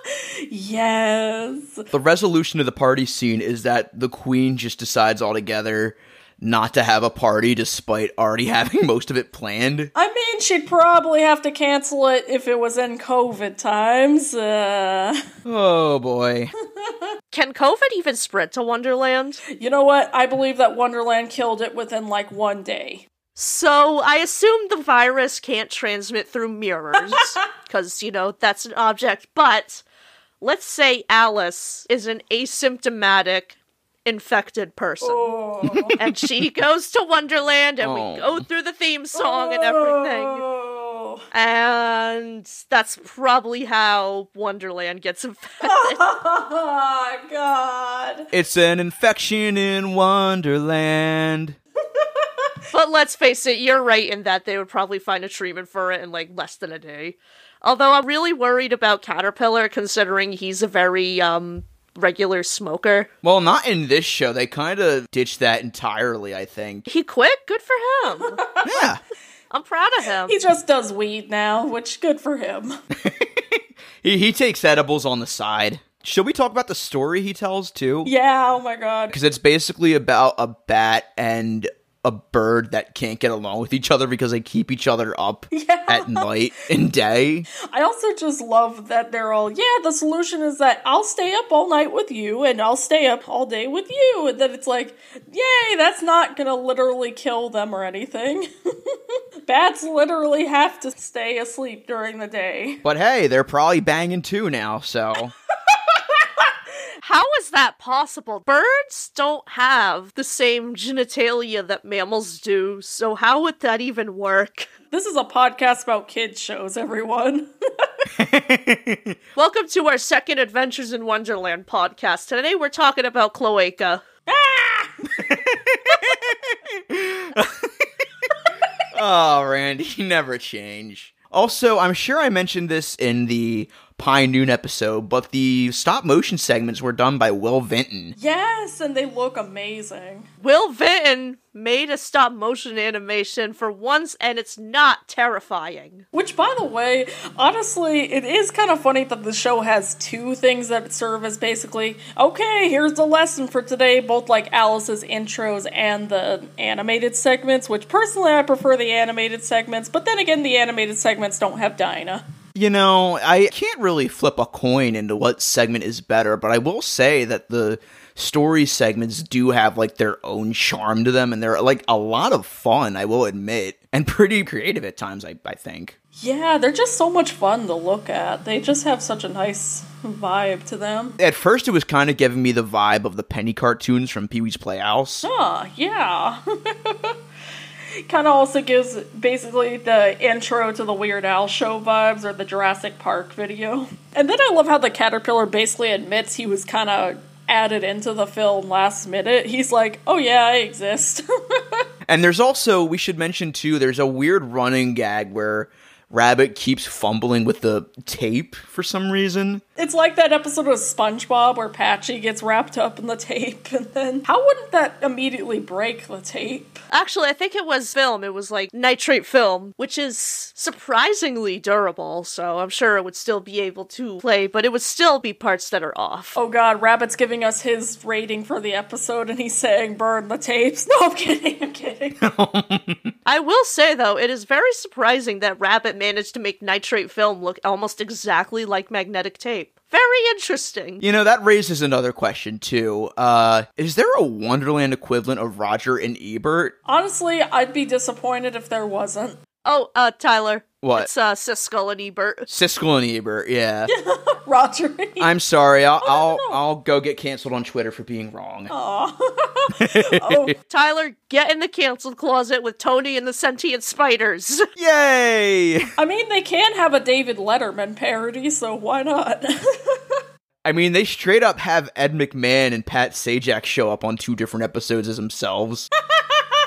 Speaker 2: Yes.
Speaker 1: The resolution of the party scene is that the queen just decides altogether not to have a party despite already having most of it planned.
Speaker 2: I mean, she'd probably have to cancel it if it was in COVID times. Uh,
Speaker 1: Oh boy.
Speaker 3: Can COVID even spread to Wonderland?
Speaker 2: you know what? I believe that Wonderland killed it within like one day.
Speaker 3: So I assume the virus can't transmit through mirrors, because, you know, that's an object. But let's say Alice is an asymptomatic infected person. and she goes to Wonderland and
Speaker 1: Oh.
Speaker 3: we go through the theme song and everything.
Speaker 2: Oh.
Speaker 3: And that's probably how Wonderland gets infected.
Speaker 2: Oh, God.
Speaker 1: It's an infection in Wonderland.
Speaker 3: but let's face it, you're right in that they would probably find a treatment for it in like less than a day. Although I'm really worried about Caterpillar considering he's a very um regular smoker.
Speaker 1: Well, not in this show. They kind of ditched that entirely, I think.
Speaker 3: He quit? Good for him.
Speaker 1: Yeah.
Speaker 3: I'm proud of him.
Speaker 2: He just does weed now, which good for him.
Speaker 1: He, he takes edibles on the side. Should we talk about the story he tells too?
Speaker 2: yeah, oh my god.
Speaker 1: Because it's basically about a bat and a bird that can't get along with each other because they keep each other up at night and day.
Speaker 2: I also just love that they're all, yeah, the solution is that I'll stay up all night with you and I'll stay up all day with you. And then it's like, yay, that's not gonna literally kill them or anything. Bats literally have to stay asleep during the day.
Speaker 1: But hey, they're probably banging too now, so.
Speaker 3: How is that possible? Birds don't have the same genitalia that mammals do, so how would that even work?
Speaker 2: This is a podcast about kids shows, everyone.
Speaker 3: Welcome to our second Adventures in Wonderland podcast. Today we're talking about cloaca. Ah!
Speaker 1: oh, Randy, you never change. Also, I'm sure I mentioned this in the Pie Noon episode, but the stop motion segments were done by Will Vinton.
Speaker 2: yes, and they look amazing.
Speaker 3: Will Vinton made a stop motion animation for once, and it's not terrifying.
Speaker 2: Which, by the way, honestly, it is kind of funny that the show has two things that serve as basically, okay, here's the lesson for today, both like Alice's intros and the animated segments, which personally I prefer the animated segments, but then again, the animated segments don't have Dinah.
Speaker 1: You know, I can't really flip a coin into what segment is better, but I will say that the story segments do have like their own charm to them and they're like a lot of fun, I will admit, and pretty creative at times, I, I think.
Speaker 2: Yeah, they're just so much fun to look at. They just have such a nice vibe to them.
Speaker 1: At first, it was kind of giving me the vibe of the penny cartoons from Pee Wee's Playhouse.
Speaker 2: Huh, yeah. kind of also gives basically the intro to the Weird Al show vibes or the Jurassic Park video. And then I love how the caterpillar basically admits he was kind of added into the film last minute. He's like, oh yeah, I exist.
Speaker 1: And there's also, we should mention too, there's a weird running gag where Rabbit keeps fumbling with the tape for some reason.
Speaker 2: It's like that episode of SpongeBob where Patchy gets wrapped up in the tape, and then how wouldn't that immediately break the tape?
Speaker 3: Actually, I think it was film. It was like nitrate film, which is surprisingly durable, so I'm sure it would still be able to play, but it would still be parts that are off.
Speaker 2: Oh god, Rabbit's giving us his rating for the episode, and he's saying burn the tapes. No, I'm kidding, I'm kidding.
Speaker 3: I will say though, it is very surprising that Rabbit managed to make nitrate film look almost exactly like magnetic tape. Very interesting.
Speaker 1: You know, that raises another question too. Uh, is there a Wonderland equivalent of Roger and Ebert?
Speaker 2: Honestly, I'd be disappointed if there wasn't.
Speaker 3: Oh, uh, Tyler.
Speaker 1: What?
Speaker 3: It's uh, Siskel and Ebert.
Speaker 1: Siskel and Ebert, yeah.
Speaker 2: Roger.
Speaker 1: I'm sorry. I'll I'll,
Speaker 2: no.
Speaker 1: I'll go get canceled on Twitter for being wrong.
Speaker 2: oh,
Speaker 3: Tyler, get in the canceled closet with Tony and the sentient spiders.
Speaker 1: Yay!
Speaker 2: I mean, they can have a David Letterman parody, so why not?
Speaker 1: I mean, they straight up have Ed McMahon and Pat Sajak show up on two different episodes as themselves,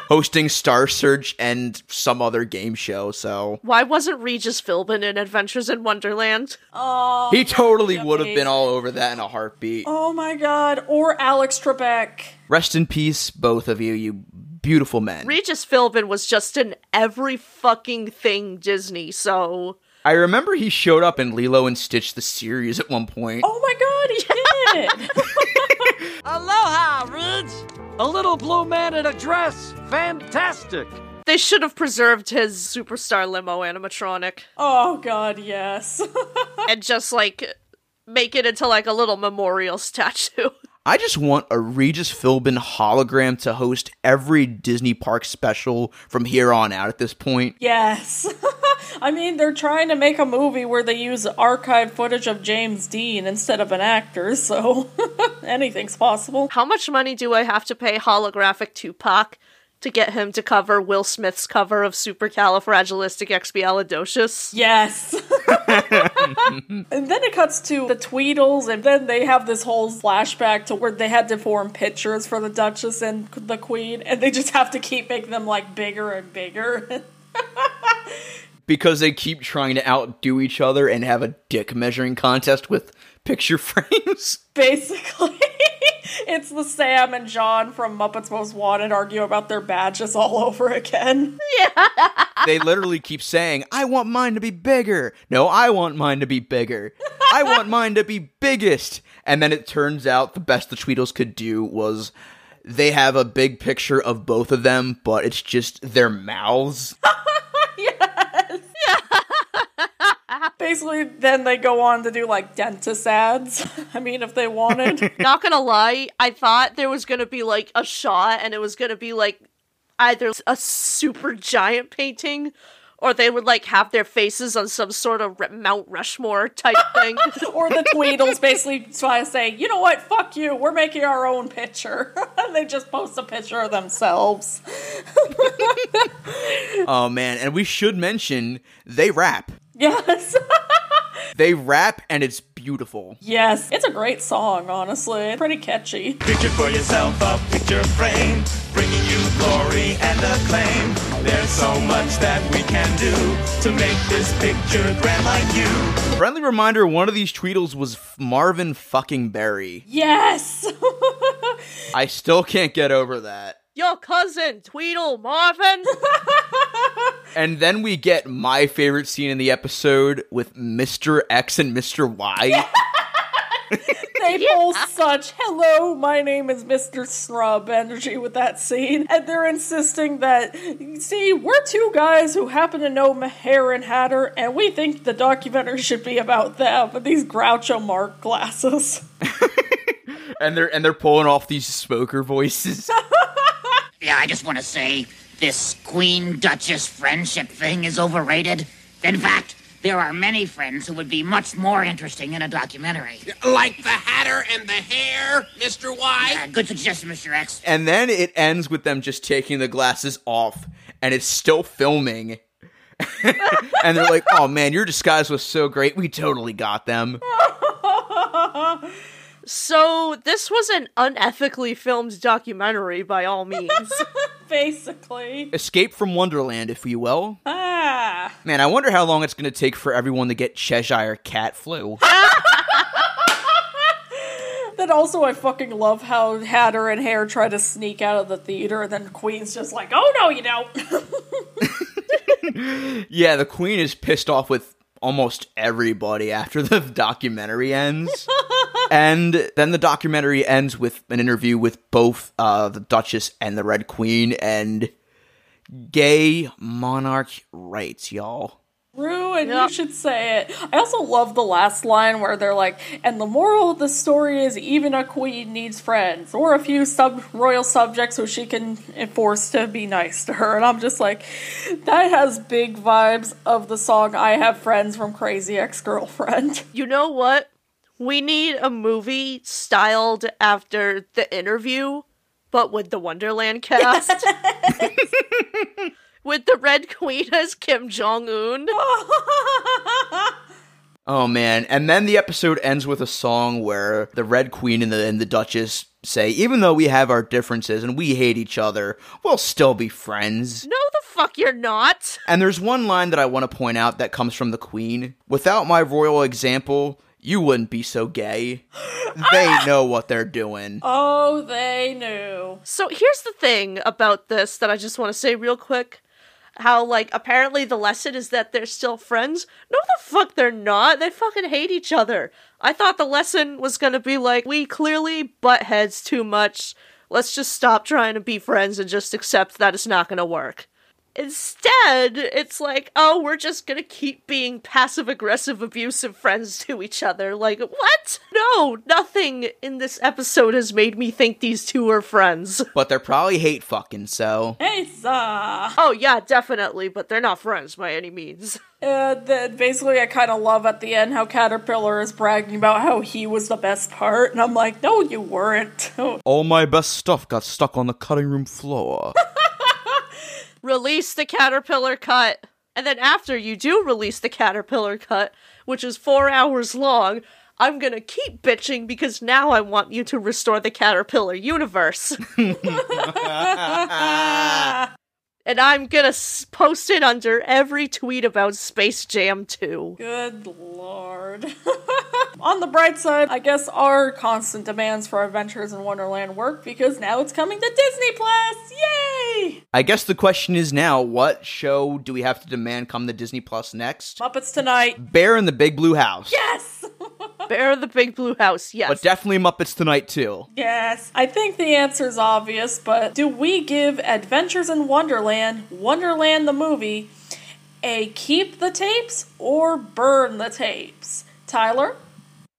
Speaker 1: hosting Star Search and some other game show. So
Speaker 3: Why wasn't Regis Philbin in Adventures in Wonderland?
Speaker 2: oh,
Speaker 1: he totally would have been all over that in a heartbeat.
Speaker 2: oh my god. Or Alex Trebek.
Speaker 1: Rest in peace, both of you, you beautiful men.
Speaker 3: Regis Philbin was just in every fucking thing Disney, so
Speaker 1: I remember he showed up in Lilo and Stitch the series at one point.
Speaker 2: Oh my god, he did!
Speaker 6: Aloha, Ridge! A little blue man in a dress. Fantastic.
Speaker 3: they should have preserved his superstar limo animatronic
Speaker 2: oh god, yes.
Speaker 3: and just like make it into like a little memorial statue.
Speaker 1: I just want a Regis Philbin hologram to host every Disney park special from here on out at this point.
Speaker 2: yes. I mean, they're trying to make a movie where they use archive footage of James Dean instead of an actor, so anything's possible.
Speaker 3: How much money do I have to pay holographic Tupac to get him to cover Will Smith's cover of Supercalifragilisticexpialidocious?
Speaker 2: Yes. and then it cuts to the Tweedles, and then they have this whole flashback to where they had to form pictures for the Duchess and the Queen, and they just have to keep making them like bigger and bigger.
Speaker 1: Because they keep trying to outdo each other and have a dick measuring contest with picture frames.
Speaker 2: Basically, it's the Sam and John from Muppets Most Wanted argue about their badges all over again. Yeah.
Speaker 1: they literally keep saying, I want mine to be bigger. No, I want mine to be bigger. I want mine to be biggest. And then it turns out the best the Tweedles could do was they have a big picture of both of them, but it's just their mouths.
Speaker 2: Basically, then they go on to do like dentist ads. I mean, if they wanted.
Speaker 3: Not gonna lie, I thought there was gonna be like a shot and it was gonna be like either a super giant painting or they would like have their faces on some sort of Mount Rushmore type thing.
Speaker 2: or the Tweedles basically try to say, you know what, fuck you, we're making our own picture. and they just post a picture of themselves.
Speaker 1: Oh man, and we should mention they rap.
Speaker 2: Yes.
Speaker 1: They rap and it's beautiful.
Speaker 2: yes. It's a great song, honestly. Pretty catchy.
Speaker 7: Picture for yourself a picture frame, bringing you glory and acclaim. There's so much that we can do to make this picture grand like you.
Speaker 1: Friendly reminder, one of these Tweedles was F- Marvin fucking Berry.
Speaker 2: Yes.
Speaker 1: I still can't get over that.
Speaker 3: Your cousin, Tweedle Marvin.
Speaker 1: And then we get my favorite scene in the episode with Mr. X and Mr. Y.
Speaker 2: they pull such hello my name is mr snrub energy with that scene and they're insisting that see we're two guys who happen to know Maher and hatter and we think the documentary should be about them with these groucho marx glasses
Speaker 1: and they're and they're pulling off these smoker voices.
Speaker 8: Yeah, I just want to say this Queen Duchess friendship thing is overrated. In fact, there are many friends who would be much more interesting in a documentary.
Speaker 9: Like the Hatter and the Hare, Mr. Y?
Speaker 8: Uh, good suggestion, Mr. X.
Speaker 1: and then it ends with them just taking the glasses off and it's still filming. and they're like, "Oh man, your disguise was so great. We totally got them."
Speaker 3: so this was an unethically filmed documentary by all means.
Speaker 2: basically
Speaker 1: Escape from Wonderland, if you will.
Speaker 2: ah
Speaker 1: Man, I wonder how long it's going to take for everyone to get Cheshire cat flu.
Speaker 2: then also i fucking love how hatter and hare try to sneak out of the theater and then queen's just like oh no you don't
Speaker 1: yeah, the queen is pissed off with almost everybody after the documentary ends. And then the documentary ends with an interview with both uh, the Duchess and the Red Queen and gay monarch rights, y'all.
Speaker 2: True, and
Speaker 3: Yep.
Speaker 2: you should say it. I also love the last line where they're like, and the moral of the story is even a queen needs friends, or a few sub royal subjects who she can enforce to be nice to her. And I'm just like, that has big vibes of the song I Have Friends from Crazy Ex Girlfriend.
Speaker 3: you know what? We need a movie styled after the interview, but with the Wonderland cast. with the Red Queen as Kim Jong Un.
Speaker 1: Oh man! And then the episode ends with a song where the Red Queen and the and the Duchess say, "Even though we have our differences and we hate each other, we'll still be friends."
Speaker 3: No, the fuck you're not.
Speaker 1: And there's one line that I want to point out that comes from the Queen. Without my royal example, you wouldn't be so gay. They know what they're doing.
Speaker 2: oh, they knew.
Speaker 3: So here's the thing about this that I just want to say real quick. How, like, apparently the lesson is that they're still friends. No, the fuck they're not. They fucking hate each other. I thought the lesson was gonna be like, we clearly butt heads too much. Let's just stop trying to be friends and just accept that it's not gonna work. Instead, it's like, oh, we're just gonna keep being passive aggressive, abusive friends to each other. Like, what? No, nothing in this episode has made me think these two are friends.
Speaker 1: But they're probably hate fucking, so.
Speaker 2: Hey, sir.
Speaker 3: Oh, yeah, definitely, but they're not friends by any means.
Speaker 2: Uh, and then basically, I kind of love at the end how Caterpillar is bragging about how he was the best part, and I'm like, no, you weren't.
Speaker 1: All my best stuff got stuck on the cutting room floor.
Speaker 3: Release the caterpillar cut. And then after you do release the caterpillar cut, which is four hours long, I'm gonna keep bitching because now I want you to restore the caterpillar universe. and I'm gonna post it under every tweet about Space Jam 2.
Speaker 2: Good lord. On the bright side, I guess our constant demands for Adventures in Wonderland work because now it's coming to Disney Plus. Yay!
Speaker 1: I guess the question is now what show do we have to demand come to Disney Plus next?
Speaker 2: Muppets Tonight.
Speaker 1: Bear in the Big Blue House.
Speaker 2: Yes!
Speaker 3: Bear of the Big Blue House, yes.
Speaker 1: But definitely Muppets Tonight too.
Speaker 2: Yes, I think the answer is obvious, but do we give Adventures in Wonderland, Wonderland the movie, a keep the tapes or burn the tapes? Tyler?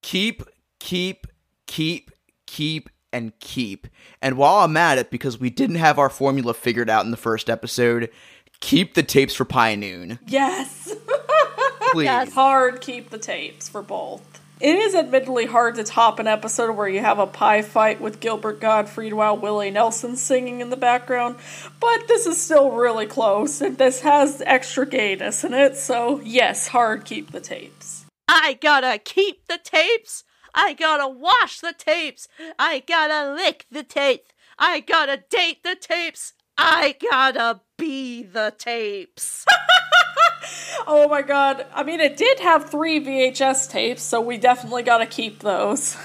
Speaker 1: Keep, keep, keep, keep, and keep. And while I'm at it, because we didn't have our formula figured out in the first episode, keep the tapes for Pie Noon.
Speaker 2: Yes.
Speaker 1: Please.
Speaker 2: hard keep the tapes for both. It is admittedly hard to top an episode where you have a pie fight with Gilbert Gottfried while Willie Nelson singing in the background, but this is still really close, and this has extra gayness in it, so yes, hard keep the tapes.
Speaker 3: I gotta keep the tapes. I gotta wash the tapes. I gotta lick the tapes. I gotta date the tapes. I gotta be the tapes.
Speaker 2: Oh my god. I mean, it did have three VHS tapes, so we definitely gotta keep those.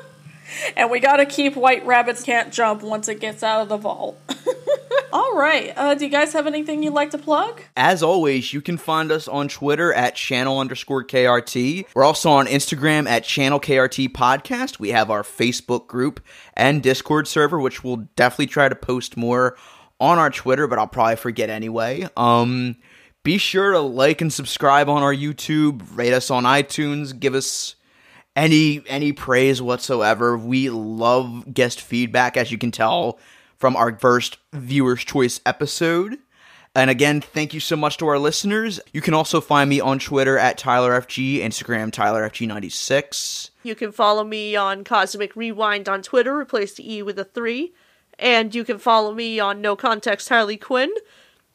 Speaker 2: and we gotta keep White Rabbits Can't Jump once it gets out of the vault. Alright, uh, do you guys have anything you'd like to plug?
Speaker 1: As always, you can find us on Twitter at channel underscore KRT. We're also on Instagram at channel KRT podcast. We have our Facebook group and Discord server, which we'll definitely try to post more on our Twitter, but I'll probably forget anyway. Um, be sure to like and subscribe on our YouTube, rate us on iTunes, give us any any praise whatsoever. We love guest feedback, as you can tell from our first viewers' choice episode. And again, thank you so much to our listeners. You can also find me on Twitter at TylerFG, Instagram TylerFG96.
Speaker 3: You can follow me on Cosmic Rewind on Twitter, replace the E with a 3. And you can follow me on No Context Harley Quinn.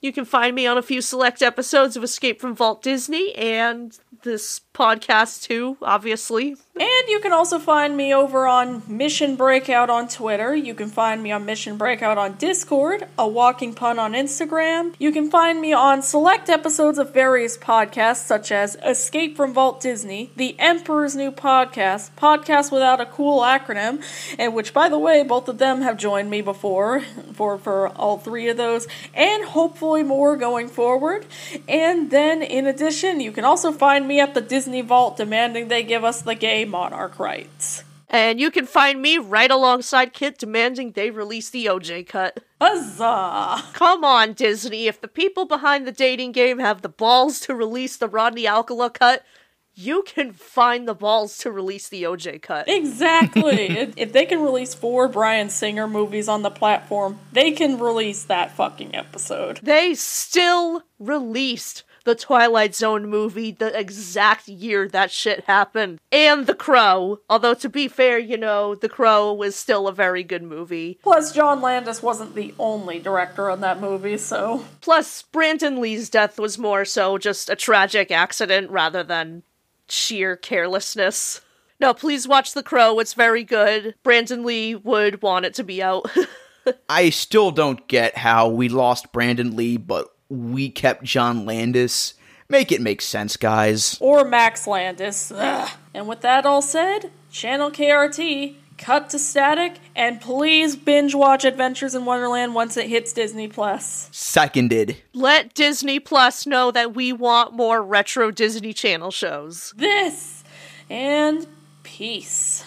Speaker 3: You can find me on a few select episodes of Escape from Vault Disney and this podcast too, obviously.
Speaker 2: And you can also find me over on Mission Breakout on Twitter. You can find me on Mission Breakout on Discord, a walking pun on Instagram. You can find me on select episodes of various podcasts such as Escape from Vault Disney, The Emperor's New Podcast, Podcast Without a Cool Acronym, and which by the way, both of them have joined me before for for all three of those, and hopefully more going forward. And then in addition, you can also find me at the Disney Vault demanding they give us the gay monarch rights.
Speaker 3: And you can find me right alongside Kit demanding they release the OJ cut.
Speaker 2: Huzzah!
Speaker 3: Come on, Disney. If the people behind the dating game have the balls to release the Rodney Alcala cut, you can find the balls to release the OJ cut.
Speaker 2: Exactly. if, if they can release four Bryan Singer movies on the platform, they can release that fucking episode.
Speaker 3: They still released the Twilight Zone movie the exact year that shit happened. And The Crow. Although, to be fair, you know, The Crow was still a very good movie.
Speaker 2: Plus, John Landis wasn't the only director on that movie, so.
Speaker 3: Plus, Brandon Lee's death was more so just a tragic accident rather than sheer carelessness. No, please watch The Crow. It's very good. Brandon Lee would want it to be out.
Speaker 1: I still don't get how we lost Brandon Lee, but we kept John Landis. Make it make sense, guys.
Speaker 2: Or Max Landis. Ugh. And with that all said, Channel KRT, cut to static, and please binge watch Adventures in Wonderland once it hits Disney Plus.
Speaker 1: Seconded.
Speaker 3: Let Disney Plus know that we want more retro Disney Channel shows.
Speaker 2: This and peace.